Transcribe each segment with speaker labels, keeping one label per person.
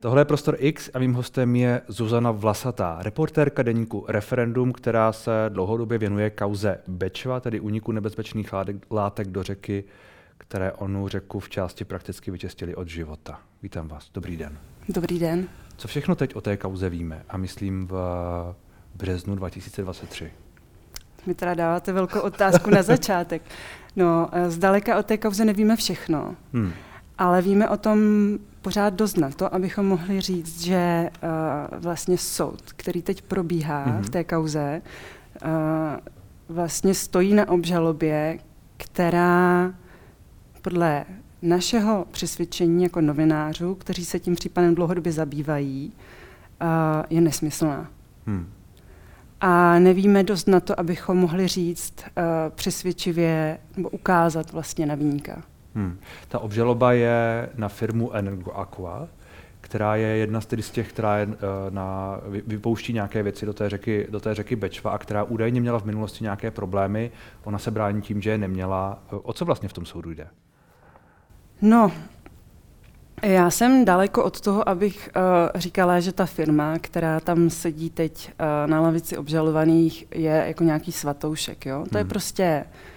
Speaker 1: Tohle je Prostor X a mým hostem je Zuzana Vlasatá, reportérka deníku Referendum, která se dlouhodobě věnuje kauze Bečva, tedy uniku nebezpečných látek do řeky, které onu řeku v části prakticky vyčistili od života. Vítám vás, dobrý den.
Speaker 2: Dobrý den.
Speaker 1: Co všechno teď o té kauze víme a myslím v březnu 2023?
Speaker 2: Mi teda dáváte velkou otázku na začátek. No, zdaleka o té kauze nevíme všechno, hmm. ale víme o tom pořád dost na to, abychom mohli říct, že uh, vlastně soud, který teď probíhá mm-hmm. v té kauze, uh, vlastně stojí na obžalobě, která podle našeho přesvědčení jako novinářů, kteří se tím případem dlouhodobě zabývají, uh, je nesmyslná. Hmm. A nevíme dost na to, abychom mohli říct uh, přesvědčivě nebo ukázat vlastně na výnika.
Speaker 1: Hmm. Ta obžaloba je na firmu Energoaqua, která je jedna z, z těch, která je, uh, na, vypouští nějaké věci do té, řeky, do té řeky Bečva a která údajně měla v minulosti nějaké problémy. Ona se brání tím, že je neměla. O co vlastně v tom soudu jde?
Speaker 2: No, já jsem daleko od toho, abych uh, říkala, že ta firma, která tam sedí teď uh, na lavici obžalovaných, je jako nějaký svatoušek. Jo? To je hmm. prostě uh,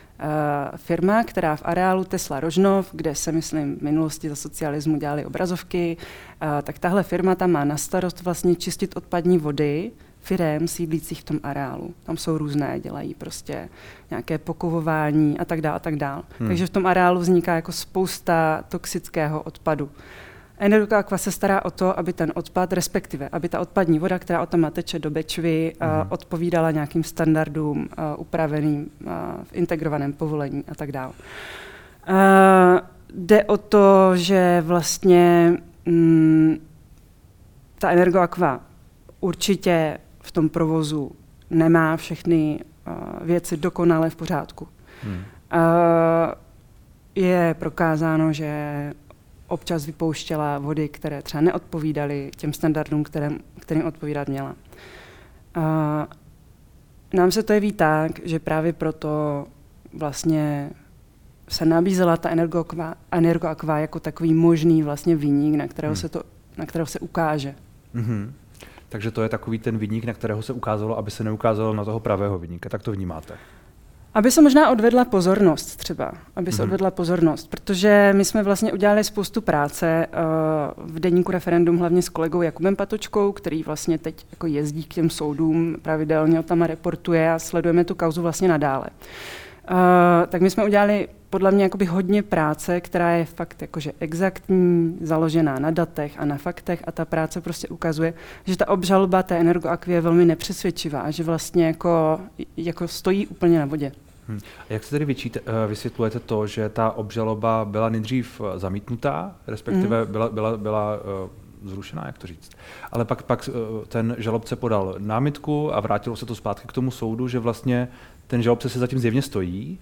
Speaker 2: firma, která v areálu Tesla Rožnov, kde se, myslím, v minulosti za socialismu dělali obrazovky, uh, tak tahle firma tam má na starost vlastně čistit odpadní vody firem sídlících v tom areálu. Tam jsou různé, dělají prostě nějaké pokovování a tak dále a tak dále. Hmm. Takže v tom areálu vzniká jako spousta toxického odpadu. Energoaqua se stará o to, aby ten odpad, respektive aby ta odpadní voda, která od tam teče do Bečvy, uh, odpovídala nějakým standardům uh, upraveným uh, v integrovaném povolení a tak dále. Jde o to, že vlastně um, ta Energoaqua určitě v tom provozu nemá všechny uh, věci dokonale v pořádku. Hmm. Uh, je prokázáno, že občas vypouštěla vody, které třeba neodpovídaly těm standardům, kterým, kterým odpovídat měla. Uh, nám se to jeví tak, že právě proto vlastně se nabízela ta energoakva jako takový možný vlastně výnik, na kterého, hmm. se, to, na kterého se ukáže. Mm-hmm.
Speaker 1: Takže to je takový ten vidník, na kterého se ukázalo, aby se neukázalo na toho pravého vidníka. Tak to vnímáte?
Speaker 2: Aby se možná odvedla pozornost třeba, aby se mm-hmm. odvedla pozornost, protože my jsme vlastně udělali spoustu práce uh, v deníku referendum, hlavně s kolegou Jakubem Patočkou, který vlastně teď jako jezdí k těm soudům, pravidelně o tam reportuje a sledujeme tu kauzu vlastně nadále. Uh, tak my jsme udělali podle mě jakoby hodně práce, která je fakt jakože exaktní, založená na datech a na faktech a ta práce prostě ukazuje, že ta obžaloba té energoakvie je velmi nepřesvědčivá a že vlastně jako, jako stojí úplně na vodě.
Speaker 1: Hmm. A jak se tedy vyčíte, eh, vysvětlujete to, že ta obžaloba byla nejdřív eh, zamítnutá, respektive hmm. byla, byla, byla zrušená, jak to říct. Ale pak, pak ten žalobce podal námitku a vrátilo se to zpátky k tomu soudu, že vlastně ten žalobce se zatím zjevně stojí,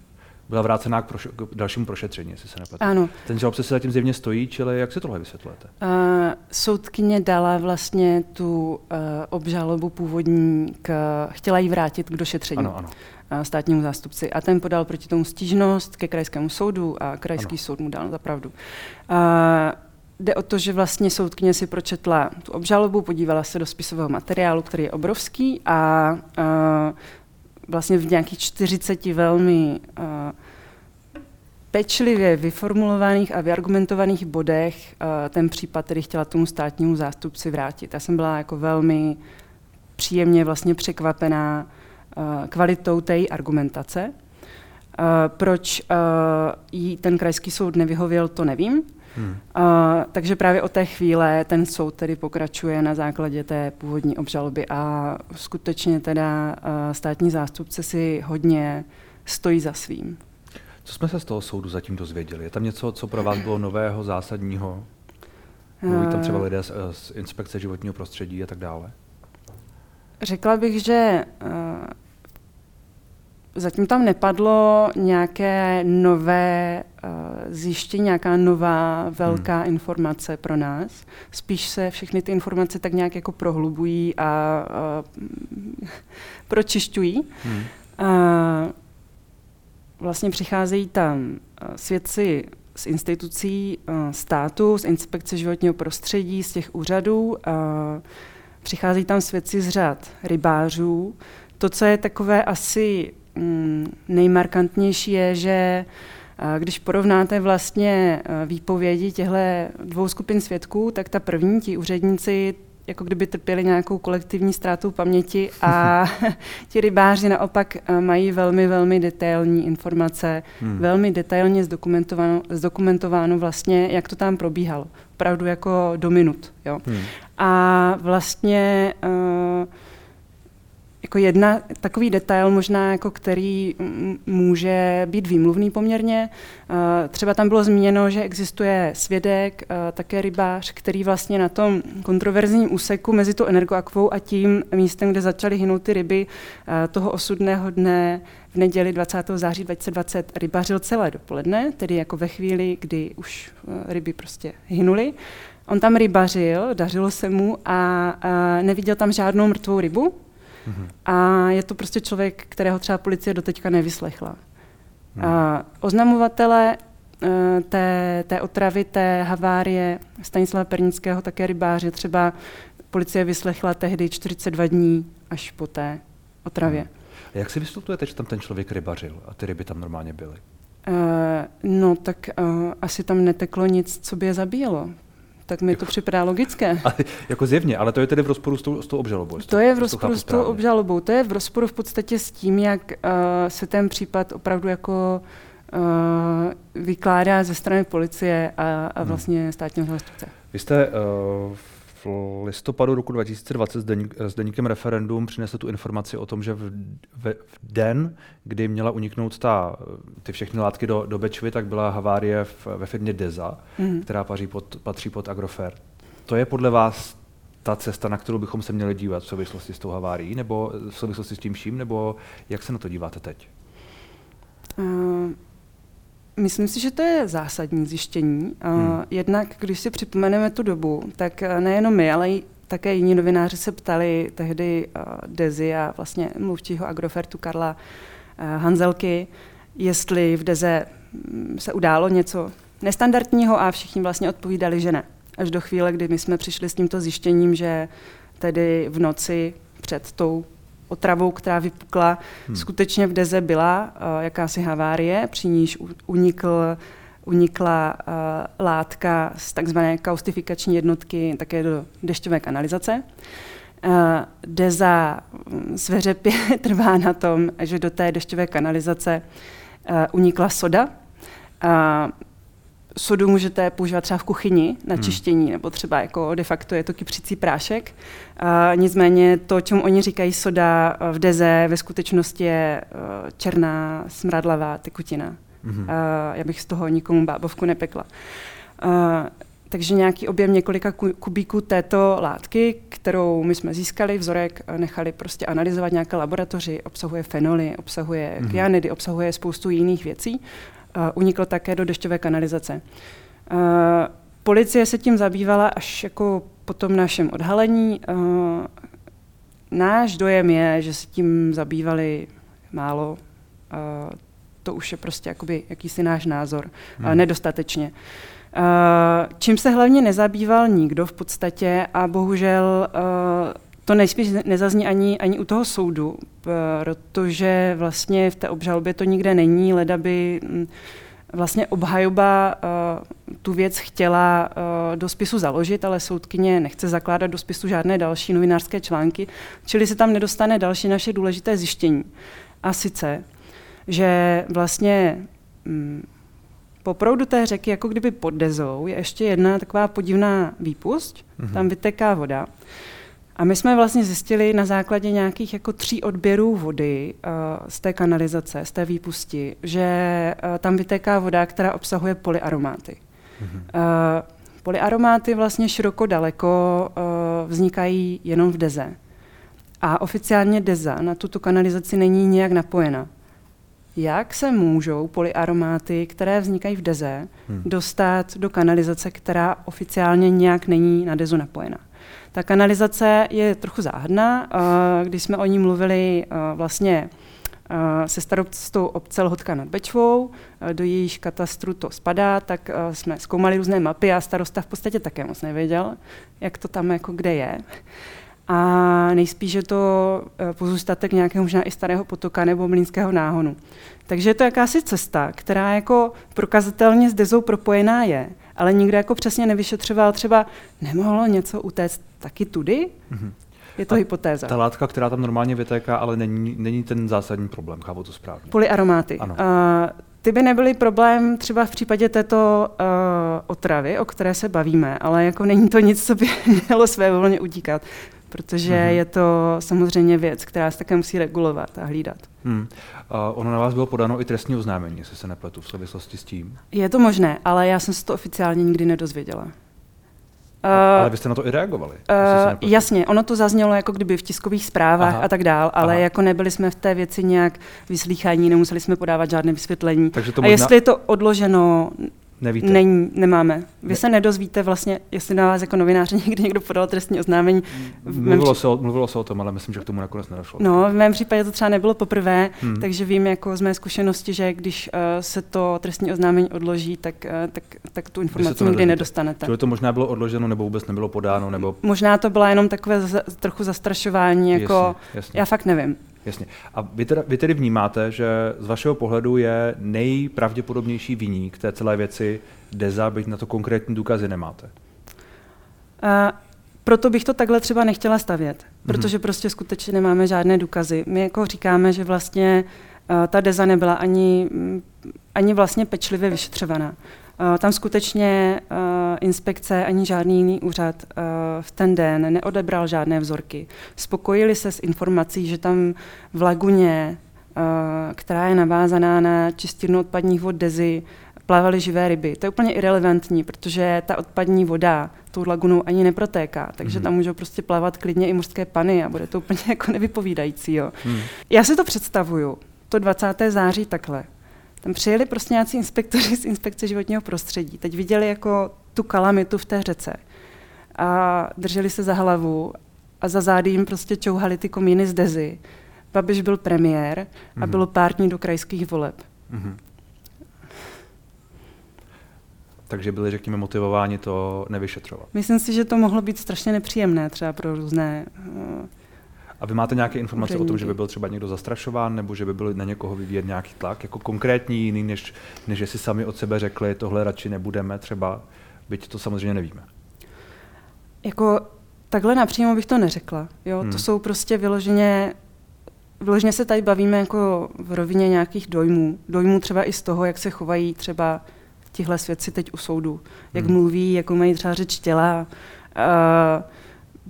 Speaker 1: byla vrácená k, proš- k dalšímu prošetření, jestli se neplatí.
Speaker 2: Ano.
Speaker 1: Ten žalobce se zatím zjevně stojí, čili jak si tohle vysvětlujete? Uh,
Speaker 2: soudkyně dala vlastně tu uh, obžalobu původní, k, chtěla ji vrátit k došetření.
Speaker 1: Ano, ano
Speaker 2: státnímu zástupci. A ten podal proti tomu stížnost ke krajskému soudu a krajský ano. soud mu dal za pravdu. Uh, jde o to, že vlastně soudkyně si pročetla tu obžalobu, podívala se do spisového materiálu, který je obrovský a uh, vlastně v nějakých 40 velmi uh, pečlivě vyformulovaných a vyargumentovaných bodech uh, ten případ tedy chtěla tomu státnímu zástupci vrátit. Já jsem byla jako velmi příjemně vlastně překvapená uh, kvalitou té argumentace. Uh, proč uh, jí ten krajský soud nevyhověl, to nevím. Hmm. Uh, takže právě od té chvíle ten soud tedy pokračuje na základě té původní obžaloby a skutečně teda uh, státní zástupce si hodně stojí za svým.
Speaker 1: Co jsme se z toho soudu zatím dozvěděli? Je tam něco, co pro vás bylo nového, zásadního? Mluví tam třeba lidé z, z inspekce životního prostředí a tak dále?
Speaker 2: Řekla bych, že uh, Zatím tam nepadlo nějaké nové uh, zjištění, nějaká nová velká hmm. informace pro nás. Spíš se všechny ty informace tak nějak jako prohlubují a uh, pročišťují. Hmm. Uh, vlastně přicházejí tam svědci z institucí státu, z inspekce životního prostředí, z těch úřadů. Přichází tam svědci z řad rybářů. To, co je takové asi nejmarkantnější, je, že když porovnáte vlastně výpovědi těchto dvou skupin svědků, tak ta první, ti úředníci, jako kdyby trpěli nějakou kolektivní ztrátou paměti a ti rybáři naopak eh, mají velmi, velmi detailní informace, hmm. velmi detailně zdokumentováno, zdokumentováno vlastně, jak to tam probíhalo. Opravdu jako do minut. Jo. Hmm. A vlastně uh, jako jedna takový detail možná, jako který může být výmluvný poměrně. Eh, třeba tam bylo zmíněno, že existuje svědek, eh, také rybář, který vlastně na tom kontroverzním úseku mezi tou energoakvou a tím místem, kde začaly hynout ty ryby eh, toho osudného dne v neděli 20. září 2020 rybařil celé dopoledne, tedy jako ve chvíli, kdy už ryby prostě hynuly. On tam rybařil, dařilo se mu a, a neviděl tam žádnou mrtvou rybu, Mm-hmm. A je to prostě člověk, kterého třeba policie doteďka nevyslechla. Mm. A oznamovatele eh, té, té otravy, té havárie Stanislava Pernického, také rybáře, třeba policie vyslechla tehdy 42 dní až po té otravě. Mm.
Speaker 1: A jak si vystupujete, že tam ten člověk rybařil a ty ryby tam normálně byly? Uh,
Speaker 2: no, tak uh, asi tam neteklo nic, co by je zabíjelo tak mi to připadá logické.
Speaker 1: Ale, jako zjevně, ale to je tedy v rozporu s tou, s tou obžalobou.
Speaker 2: To je v rozporu s tou obžalobou. To je v rozporu v podstatě s tím, jak uh, se ten případ opravdu jako uh, vykládá ze strany policie a, a hmm. vlastně státního zástupce.
Speaker 1: Vy jste uh, v listopadu roku 2020 s deníkem referendum přinesl tu informaci o tom, že v, v, v den, kdy měla uniknout ta, ty všechny látky do, do Bečvy, tak byla havárie v, ve firmě Deza, mm. která patří pod, patří pod Agrofert. To je podle vás ta cesta, na kterou bychom se měli dívat v souvislosti s tou havárií, nebo v souvislosti s tím vším, nebo jak se na to díváte teď? Uh,
Speaker 2: Myslím si, že to je zásadní zjištění. Hmm. Jednak, když si připomeneme tu dobu, tak eh, nejenom my, ale i také jiní novináři se ptali tehdy uh, Dezi a vlastně mluvčího Agrofertu Karla uh, Hanzelky, jestli v Deze mm, se událo něco nestandardního a všichni vlastně odpovídali, že ne. Až do chvíle, kdy my jsme přišli s tímto zjištěním, že tedy v noci před tou otravou, která vypukla. Hmm. Skutečně v Deze byla uh, jakási havárie, při níž unikl, unikla uh, látka z takzvané kaustifikační jednotky také do dešťové kanalizace. Uh, Deza hm, sveřepě trvá na tom, že do té dešťové kanalizace uh, unikla soda. Sodu můžete používat třeba v kuchyni na hmm. čištění, hmm. nebo třeba jako de facto je to kypřící prášek. A nicméně to, čemu oni říkají soda v deze, ve skutečnosti je uh, černá smradlavá tekutina. Hmm. Uh, já bych z toho nikomu bábovku nepekla. Uh, takže nějaký objem několika kubíků této látky, kterou my jsme získali, vzorek nechali prostě analyzovat nějaké laboratoři, obsahuje fenoly, obsahuje mm-hmm. kyanidy, obsahuje spoustu jiných věcí unikl také do dešťové kanalizace. Policie se tím zabývala až jako po tom našem odhalení. Náš dojem je, že se tím zabývali málo. To už je prostě jakoby jakýsi náš názor. Hmm. Nedostatečně. Čím se hlavně nezabýval nikdo v podstatě a bohužel to nejspíš nezazní ani, ani u toho soudu, protože vlastně v té obžalobě to nikde není, leda by mm, vlastně obhajoba uh, tu věc chtěla uh, do spisu založit, ale soudkyně nechce zakládat do spisu žádné další novinářské články, čili se tam nedostane další naše důležité zjištění. A sice, že vlastně mm, po proudu té řeky, jako kdyby pod Dezou, je ještě jedna taková podivná výpust, mm-hmm. tam vyteká voda. A my jsme vlastně zjistili na základě nějakých jako tří odběrů vody uh, z té kanalizace, z té výpusti, že uh, tam vytéká voda, která obsahuje polyaromáty. Mm-hmm. Uh, polyaromáty vlastně široko daleko uh, vznikají jenom v Deze. A oficiálně Deza na tuto kanalizaci není nějak napojena. Jak se můžou polyaromáty, které vznikají v Deze, hmm. dostat do kanalizace, která oficiálně nějak není na Dezu napojena? Ta kanalizace je trochu záhadná. Když jsme o ní mluvili vlastně se starostou obce Lhotka nad Bečvou, do jejíž katastru to spadá, tak jsme zkoumali různé mapy a starosta v podstatě také moc nevěděl, jak to tam jako kde je. A nejspíš je to pozůstatek nějakého možná i starého potoka nebo mlínského náhonu. Takže je to jakási cesta, která jako prokazatelně s Dezou propojená je, ale nikdo jako přesně nevyšetřoval třeba, nemohlo něco utéct taky tudy? Mm-hmm. Je to a hypotéza.
Speaker 1: Ta látka, která tam normálně vytéká, ale není, není ten zásadní problém, chápu to správně.
Speaker 2: Polyaromáty. Ano. Uh, ty by nebyly problém třeba v případě této uh, otravy, o které se bavíme, ale jako není to nic, co by mělo své volně utíkat protože mm-hmm. je to samozřejmě věc, která se také musí regulovat a hlídat. Hmm. Uh,
Speaker 1: ono na vás bylo podáno i trestní oznámení, jestli se nepletu, v souvislosti s tím.
Speaker 2: Je to možné, ale já jsem se to oficiálně nikdy nedozvěděla. Uh,
Speaker 1: ale vy jste na to i reagovali.
Speaker 2: Uh, jasně, ono to zaznělo jako kdyby v tiskových zprávách aha, a tak dál, ale aha. jako nebyli jsme v té věci nějak vyslýchaní, nemuseli jsme podávat žádné vysvětlení. Takže to možná... A jestli je to odloženo,
Speaker 1: Nevíte?
Speaker 2: Není, nemáme. Vy ne. se nedozvíte vlastně, jestli na vás jako novináři někdy někdo podal trestní oznámení.
Speaker 1: Mluvilo, se o, mluvilo se o tom, ale myslím, že k tomu nakonec nedošlo.
Speaker 2: No, v mém případě to třeba nebylo poprvé, hmm. takže vím jako z mé zkušenosti, že když uh, se to trestní oznámení odloží, tak, uh, tak, tak tu informaci nikdy nedostanete.
Speaker 1: Čili to možná bylo odloženo, nebo vůbec nebylo podáno, nebo...
Speaker 2: Možná to byla jenom takové za, trochu zastrašování, jako jasně, jasně. já fakt nevím.
Speaker 1: Jasně. A vy, teda, vy tedy vnímáte, že z vašeho pohledu je nejpravděpodobnější viník té celé věci Deza, byť na to konkrétní důkazy nemáte?
Speaker 2: Uh, proto bych to takhle třeba nechtěla stavět, mm-hmm. protože prostě skutečně nemáme žádné důkazy. My jako říkáme, že vlastně uh, ta Deza nebyla ani, ani vlastně pečlivě vyšetřovaná. Uh, tam skutečně uh, inspekce ani žádný jiný úřad uh, v ten den neodebral žádné vzorky. Spokojili se s informací, že tam v laguně, která je navázaná na čistírnu odpadních vod Dezy, plávaly živé ryby. To je úplně irrelevantní, protože ta odpadní voda tou lagunou ani neprotéká, takže mm. tam můžou prostě plavat klidně i mořské pany a bude to úplně jako nevypovídající. Jo. Mm. Já si to představuju, to 20. září takhle. Tam přijeli prostě nějací inspektoři z inspekce životního prostředí. Teď viděli jako tu kalamitu v té řece a drželi se za hlavu a za zády jim prostě čouhali ty komíny z Dezy. Babiš byl premiér a mm. bylo pár dní do krajských voleb. Mm.
Speaker 1: takže byli, řekněme, motivováni to nevyšetřovat.
Speaker 2: Myslím si, že to mohlo být strašně nepříjemné třeba pro různé uh,
Speaker 1: a vy máte nějaké informace Uřejmě. o tom, že by byl třeba někdo zastrašován, nebo že by byl na někoho vyvíjet nějaký tlak, jako konkrétní jiný, než, než si sami od sebe řekli, tohle radši nebudeme třeba, byť to samozřejmě nevíme.
Speaker 2: Jako takhle napřímo bych to neřekla. Jo? Hmm. To jsou prostě vyloženě Vyloženě se tady bavíme jako v rovině nějakých dojmů. Dojmů třeba i z toho, jak se chovají třeba tihle svědci teď u soudu. Jak hmm. mluví, jako mají třeba řeč těla. Uh,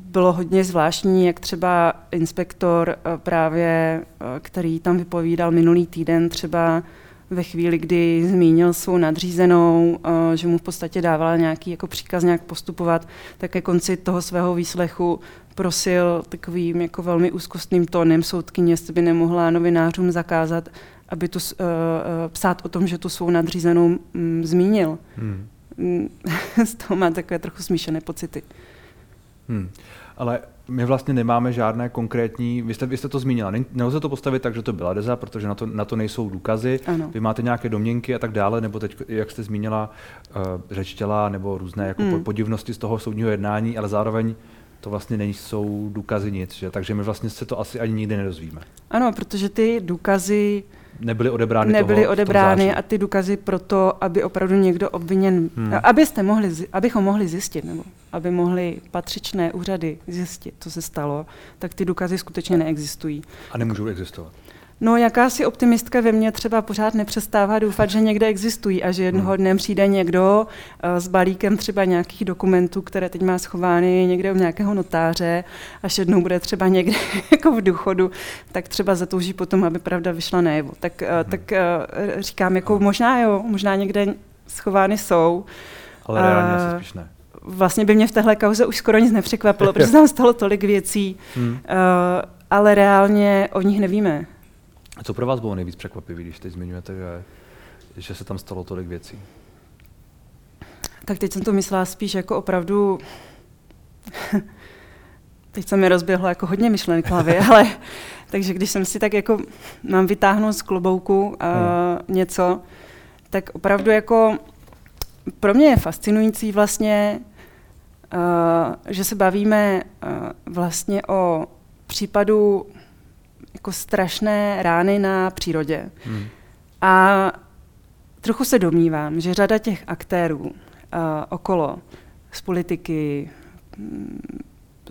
Speaker 2: bylo hodně zvláštní, jak třeba inspektor uh, právě, uh, který tam vypovídal minulý týden, třeba ve chvíli, kdy zmínil svou nadřízenou, že mu v podstatě dávala nějaký jako příkaz nějak postupovat, tak ke konci toho svého výslechu prosil takovým jako velmi úzkostným tónem soudkyně, jestli by nemohla novinářům zakázat, aby tu, uh, psát o tom, že tu svou nadřízenou um, zmínil. Hmm. Z toho má takové trochu smíšené pocity.
Speaker 1: Hmm. Ale my vlastně nemáme žádné konkrétní, vy jste, vy jste to zmínila, nelze to postavit tak, že to byla Deza, protože na to, na to nejsou důkazy, ano. vy máte nějaké domněnky a tak dále, nebo teď, jak jste zmínila, uh, řeč těla nebo různé jako hmm. podivnosti z toho soudního jednání, ale zároveň to vlastně nejsou důkazy nic, že? takže my vlastně se to asi ani nikdy nedozvíme.
Speaker 2: Ano, protože ty důkazy
Speaker 1: nebyly odebrány,
Speaker 2: nebyly toho, odebrány a ty důkazy proto, aby opravdu někdo obviněn, hmm. abyste mohli, abychom mohli zjistit, nebo aby mohli patřičné úřady zjistit, co se stalo, tak ty důkazy skutečně neexistují.
Speaker 1: A nemůžou existovat.
Speaker 2: No, jakási optimistka ve mně třeba pořád nepřestává doufat, že někde existují a že jednoho hmm. dne přijde někdo uh, s balíkem třeba nějakých dokumentů, které teď má schovány někde u nějakého notáře, až jednou bude třeba někde jako v důchodu, tak třeba zatouží potom, aby pravda vyšla najevo. Tak, uh, hmm. tak uh, říkám, jako možná jo, možná někde schovány jsou.
Speaker 1: Ale reálně asi spíš ne.
Speaker 2: Vlastně by mě v téhle kauze už skoro nic nepřekvapilo, protože tam stalo tolik věcí, hmm. uh, ale reálně o nich nevíme.
Speaker 1: A co pro vás bylo nejvíc překvapivé, když teď zmiňujete, že, že se tam stalo tolik věcí?
Speaker 2: Tak teď jsem to myslela spíš jako opravdu teď se mi rozběhlo jako hodně myšlenek v hlavě, ale takže když jsem si tak jako mám vytáhnout z klobouku uh, hmm. něco, tak opravdu jako pro mě je fascinující vlastně, uh, že se bavíme uh, vlastně o případu jako strašné rány na přírodě. Hmm. A trochu se domnívám, že řada těch aktérů uh, okolo z politiky, mm,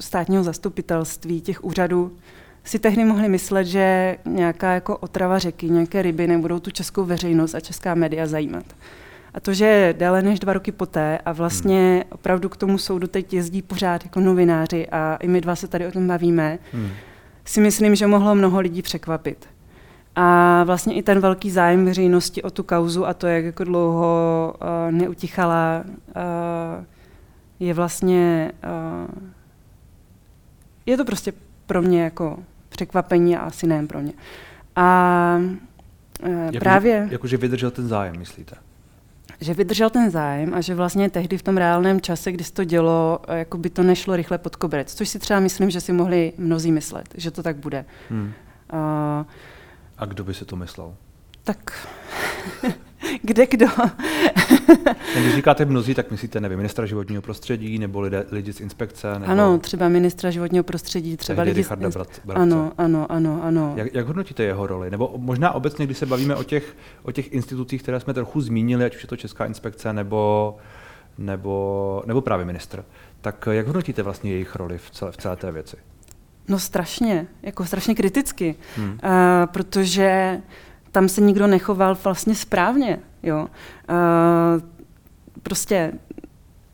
Speaker 2: státního zastupitelství, těch úřadů, si tehdy mohli myslet, že nějaká jako otrava řeky, nějaké ryby nebudou tu českou veřejnost a česká média zajímat. A to, že déle než dva roky poté a vlastně hmm. opravdu k tomu soudu teď jezdí pořád jako novináři a i my dva se tady o tom bavíme, hmm. Si myslím, že mohlo mnoho lidí překvapit. A vlastně i ten velký zájem veřejnosti o tu kauzu a to, jak jako dlouho uh, neutichala, uh, je vlastně, uh, je to prostě pro mě jako překvapení a asi nejen pro mě. A uh,
Speaker 1: jako,
Speaker 2: právě...
Speaker 1: Jakože vydržel ten zájem, myslíte?
Speaker 2: Že vydržel ten zájem a že vlastně tehdy v tom reálném čase, kdy se to dělo, jako by to nešlo rychle pod koberec. Což si třeba myslím, že si mohli mnozí myslet, že to tak bude. Hmm. Uh,
Speaker 1: a kdo by si to myslel?
Speaker 2: Tak kde kdo?
Speaker 1: Když říkáte mnozí, tak myslíte, nevím, ministra životního prostředí nebo lidé, lidi z inspekce? Nebo...
Speaker 2: Ano, třeba ministra životního prostředí, třeba lidi z
Speaker 1: inspekce.
Speaker 2: Ano, ano, ano, ano.
Speaker 1: Jak, jak hodnotíte jeho roli? Nebo možná obecně, když se bavíme o těch, o těch institucích, které jsme trochu zmínili, ať už je to Česká inspekce nebo, nebo, nebo právě ministr, tak jak hodnotíte vlastně jejich roli v celé, v celé té věci?
Speaker 2: No strašně, jako strašně kriticky, hmm. uh, protože tam se nikdo nechoval vlastně správně. Jo. Uh, prostě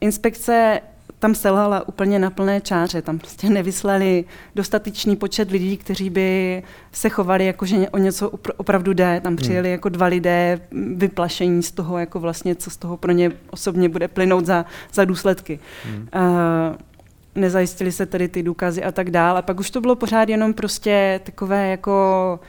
Speaker 2: inspekce tam selhala úplně na plné čáře. Tam prostě nevyslali dostatečný počet lidí, kteří by se chovali jako, že o něco opravdu jde. Tam přijeli hmm. jako dva lidé vyplašení z toho, jako vlastně, co z toho pro ně osobně bude plynout za, za důsledky. Hmm. Uh, nezajistili se tedy ty důkazy a tak dále. A pak už to bylo pořád jenom prostě takové jako uh,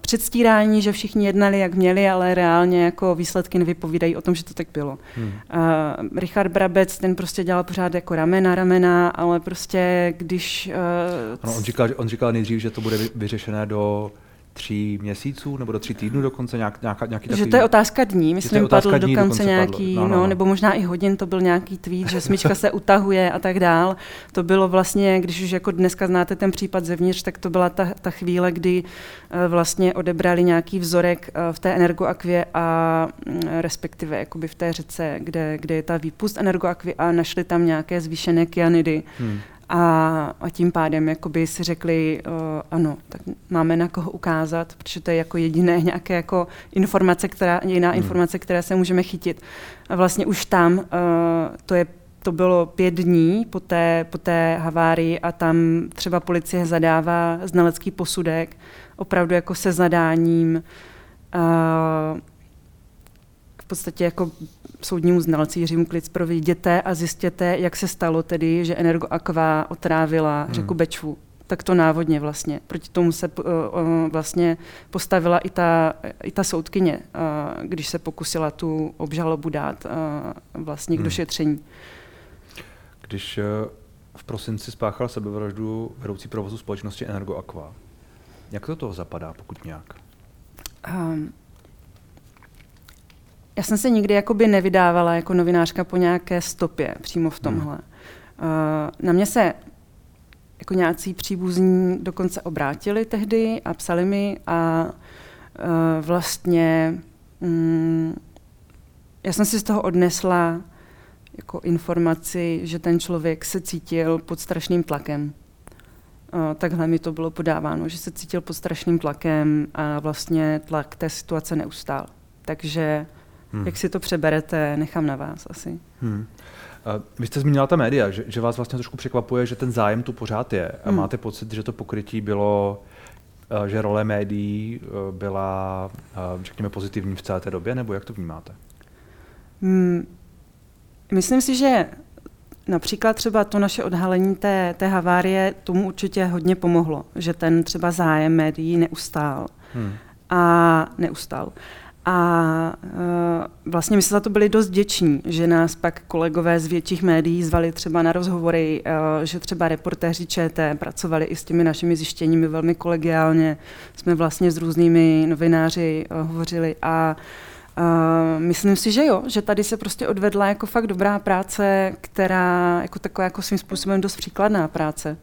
Speaker 2: předstírání, že všichni jednali, jak měli, ale reálně jako výsledky nevypovídají o tom, že to tak bylo. Hmm. Uh, Richard Brabec, ten prostě dělal pořád jako ramena, ramena, ale prostě když...
Speaker 1: Uh, ano, on, říkal, on říkal nejdřív, že to bude vyřešené do tří měsíců nebo do tří týdnů dokonce nějak, nějaká, nějaký
Speaker 2: takový... Že to je otázka dní, myslím, otázka padl dní dokonce nějaký, no, no, no, nebo možná i hodin, to byl nějaký tweet, že smyčka se utahuje a tak dál. To bylo vlastně, když už jako dneska znáte ten případ zevnitř, tak to byla ta, ta chvíle, kdy uh, vlastně odebrali nějaký vzorek uh, v té energoakvě a uh, respektive jakoby v té řece, kde, kde je ta výpust energoakvy a našli tam nějaké zvýšené kyanidy. Hmm a, a tím pádem jakoby si řekli, uh, ano, tak máme na koho ukázat, protože to je jako jediné nějaké jako informace, která, jiná hmm. informace, které se můžeme chytit. A vlastně už tam uh, to je to bylo pět dní po té, po té havárii a tam třeba policie zadává znalecký posudek, opravdu jako se zadáním. Uh, podstatě jako soudnímu znalci Jiřímu Klicprovi jděte a zjistěte, jak se stalo tedy, že Energoaqua otrávila hmm. řeku Bečvu. Tak to návodně vlastně. Proti tomu se uh, vlastně postavila i ta, i ta soudkyně, uh, když se pokusila tu obžalobu dát uh, vlastně k hmm. došetření.
Speaker 1: Když v prosinci spáchal sebevraždu vedoucí provozu společnosti Energoaqua, jak to toho zapadá, pokud nějak? Um,
Speaker 2: já jsem se nikdy jakoby nevydávala jako novinářka po nějaké stopě přímo v tomhle. Hmm. Uh, na mě se jako nějací příbuzní dokonce obrátili tehdy a psali mi a uh, vlastně um, já jsem si z toho odnesla jako informaci, že ten člověk se cítil pod strašným tlakem. Uh, takhle mi to bylo podáváno, že se cítil pod strašným tlakem a vlastně tlak té situace neustál. Takže Hmm. Jak si to přeberete, nechám na vás asi. Hmm.
Speaker 1: Vy jste zmínila ta média, že, že vás vlastně trošku překvapuje, že ten zájem tu pořád je. A hmm. máte pocit, že to pokrytí bylo, eh, že role médií eh, byla, eh, řekněme, pozitivní v celé té době, nebo jak to vnímáte?
Speaker 2: Hmm. Myslím si, že například třeba to naše odhalení té, té havárie tomu určitě hodně pomohlo, že ten třeba zájem médií neustál. Hmm. A neustál. A uh, vlastně my jsme za to byli dost děční, že nás pak kolegové z větších médií zvali třeba na rozhovory, uh, že třeba reportéři ČT pracovali i s těmi našimi zjištěními velmi kolegiálně. Jsme vlastně s různými novináři uh, hovořili a Uh, myslím si, že jo, že tady se prostě odvedla jako fakt dobrá práce, která jako taková jako svým způsobem dost příkladná práce.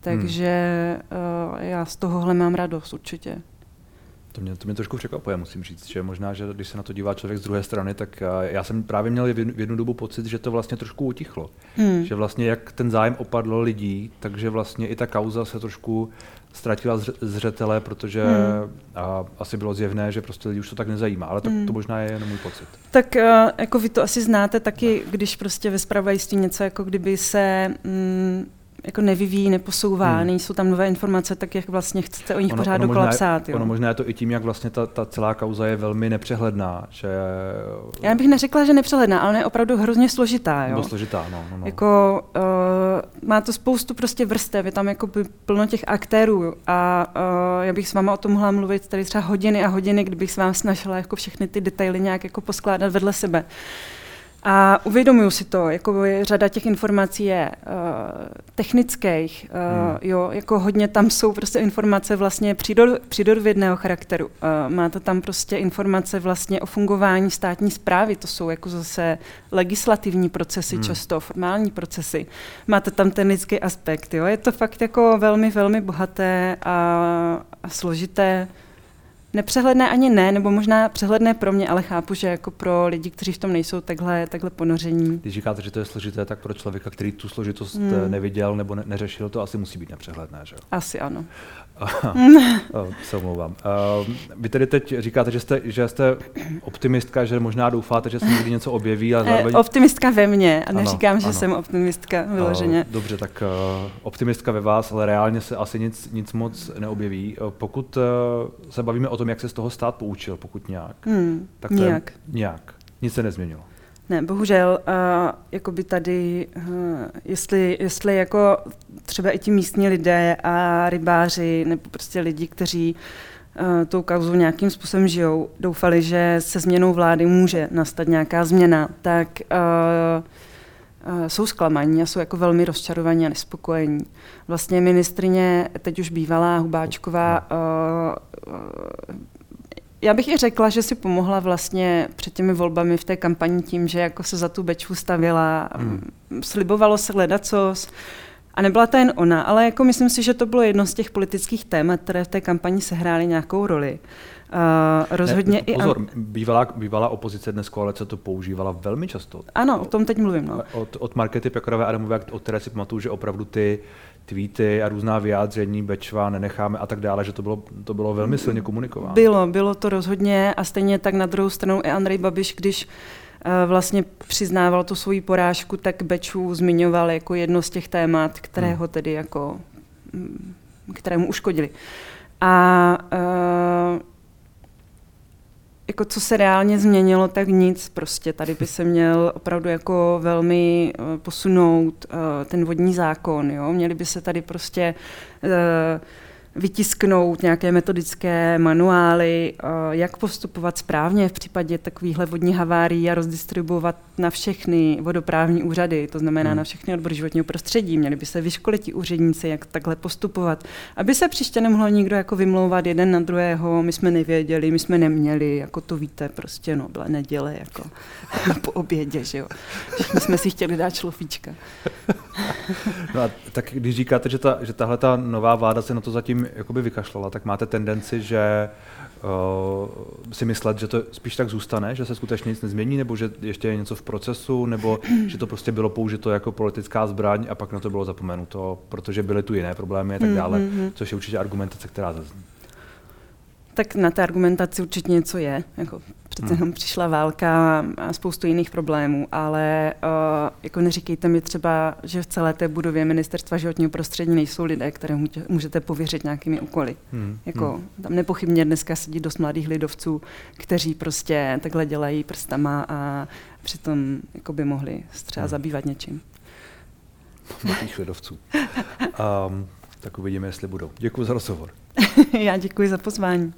Speaker 2: Takže hmm. uh, já z tohohle mám radost určitě.
Speaker 1: To mě, to mě trošku překvapuje, musím říct, že možná, že když se na to dívá člověk z druhé strany, tak já jsem právě měl v jednu, dobu pocit, že to vlastně trošku utichlo. Hmm. Že vlastně jak ten zájem opadl lidí, takže vlastně i ta kauza se trošku ztratila zřetele, protože hmm. a, asi bylo zjevné, že prostě lidi už to tak nezajímá, ale to, hmm. to možná je jenom můj pocit.
Speaker 2: Tak uh, jako vy to asi znáte taky, když prostě ve zpravodajství něco, jako kdyby se mm, jako nevyvíjí, neposouvá, hmm. nejsou tam nové informace, tak jak vlastně chcete o nich ono, pořád ono dokola psát.
Speaker 1: Jo? Ono možná je to i tím, jak vlastně ta, ta celá kauza je velmi nepřehledná. Že...
Speaker 2: Já bych neřekla, že nepřehledná, ale je opravdu hrozně složitá. Jo?
Speaker 1: složitá, no. no, no.
Speaker 2: Jako, uh, má to spoustu prostě vrstev, je tam jako plno těch aktérů a uh, já bych s váma o tom mohla mluvit tady třeba hodiny a hodiny, kdybych s vám snažila jako všechny ty detaily nějak jako poskládat vedle sebe. A uvědomuju si to, jako je, řada těch informací je uh, technických, uh, hmm. jo, jako hodně tam jsou prostě informace vlastně přídor, přírodovědného charakteru. Uh, máte tam prostě informace vlastně o fungování státní zprávy, to jsou jako zase legislativní procesy, hmm. často formální procesy. Máte tam ten lidský aspekt, jo, je to fakt jako velmi, velmi bohaté a, a složité nepřehledné ani ne, nebo možná přehledné pro mě, ale chápu, že jako pro lidi, kteří v tom nejsou takhle, takhle ponoření.
Speaker 1: Když říkáte, že to je složité, tak pro člověka, který tu složitost hmm. neviděl nebo ne- neřešil, to asi musí být nepřehledné, že
Speaker 2: Asi ano.
Speaker 1: se omlouvám. Vy tedy teď říkáte, že jste, že jste optimistka, že možná doufáte, že se někdy něco objeví. Ale
Speaker 2: eh, zároveň... Optimistka ve mně a neříkám, ano, že ano. jsem optimistka vyloženě.
Speaker 1: Dobře, tak uh, optimistka ve vás, ale reálně se asi nic, nic moc neobjeví. Pokud se bavíme o tom, jak se z toho stát poučil, pokud nějak,
Speaker 2: hmm, tak to nějak.
Speaker 1: Je, nějak. Nic se nezměnilo.
Speaker 2: Ne, bohužel, uh, jako by tady, uh, jestli, jestli jako třeba i ti místní lidé a rybáři, nebo prostě lidi, kteří uh, tou kauzu nějakým způsobem žijou, doufali, že se změnou vlády může nastat nějaká změna, tak uh, jsou zklamaní a jsou jako velmi rozčarovaní a nespokojení. Vlastně ministrině, teď už bývalá Hubáčková, uh, uh, já bych i řekla, že si pomohla vlastně před těmi volbami v té kampani tím, že jako se za tu bečvu stavila, hmm. slibovalo se ledacos, a nebyla to jen ona, ale jako myslím si, že to bylo jedno z těch politických témat, které v té kampani sehrály nějakou roli. Uh, rozhodně
Speaker 1: ne, pozor, i... bývalá, bývalá opozice dnes koalice to používala velmi často.
Speaker 2: Ano, o tom teď mluvím. No.
Speaker 1: Od, od Markety Pekarové Adamové, od které si pamatuju, že opravdu ty tweety a různá vyjádření, Bečva nenecháme a tak dále, že to bylo, to bylo velmi silně komunikováno.
Speaker 2: Bylo, bylo to rozhodně a stejně tak na druhou stranu i Andrej Babiš, když uh, vlastně přiznával tu svoji porážku, tak Bečvu zmiňoval jako jedno z těch témat, které hmm. ho tedy jako, mm, kterému uškodili. A uh, jako co se reálně změnilo, tak nic. Prostě tady by se měl opravdu jako velmi uh, posunout uh, ten vodní zákon. Jo? Měli by se tady prostě uh, vytisknout nějaké metodické manuály, eh, jak postupovat správně v případě takovýchhle vodních havárií a rozdistribuovat na všechny vodoprávní úřady, to znamená hmm. na všechny odbory životního prostředí. Měli by se vyškolit ti úředníci, jak takhle postupovat, aby se příště nemohlo nikdo jako vymlouvat jeden na druhého, my jsme nevěděli, my jsme neměli, jako to víte, prostě no, byla neděle, jako po obědě, že jo. My jsme si chtěli dát šlofíčka.
Speaker 1: No a tak když říkáte, že, ta, že tahle ta nová vláda se na to zatím jakoby vykašlala, tak máte tendenci, že uh, si myslet, že to spíš tak zůstane, že se skutečně nic nezmění, nebo že ještě je něco v procesu, nebo že to prostě bylo použito jako politická zbraň a pak na to bylo zapomenuto, protože byly tu jiné problémy a tak dále, mm-hmm. což je určitě argumentace, která zazní.
Speaker 2: Tak na té argumentaci určitě něco je. Jako přece hmm. jenom přišla válka a spoustu jiných problémů, ale uh, jako neříkejte mi třeba, že v celé té budově ministerstva životního prostředí nejsou lidé, které můžete pověřit nějakými úkoly. Hmm. Jako, hmm. Tam nepochybně dneska sedí dost mladých lidovců, kteří prostě takhle dělají prstama a přitom jako by mohli třeba hmm. zabývat něčím.
Speaker 1: Mladých lidovců. Um, tak uvidíme, jestli budou. Děkuji za rozhovor.
Speaker 2: Já děkuji za pozvání.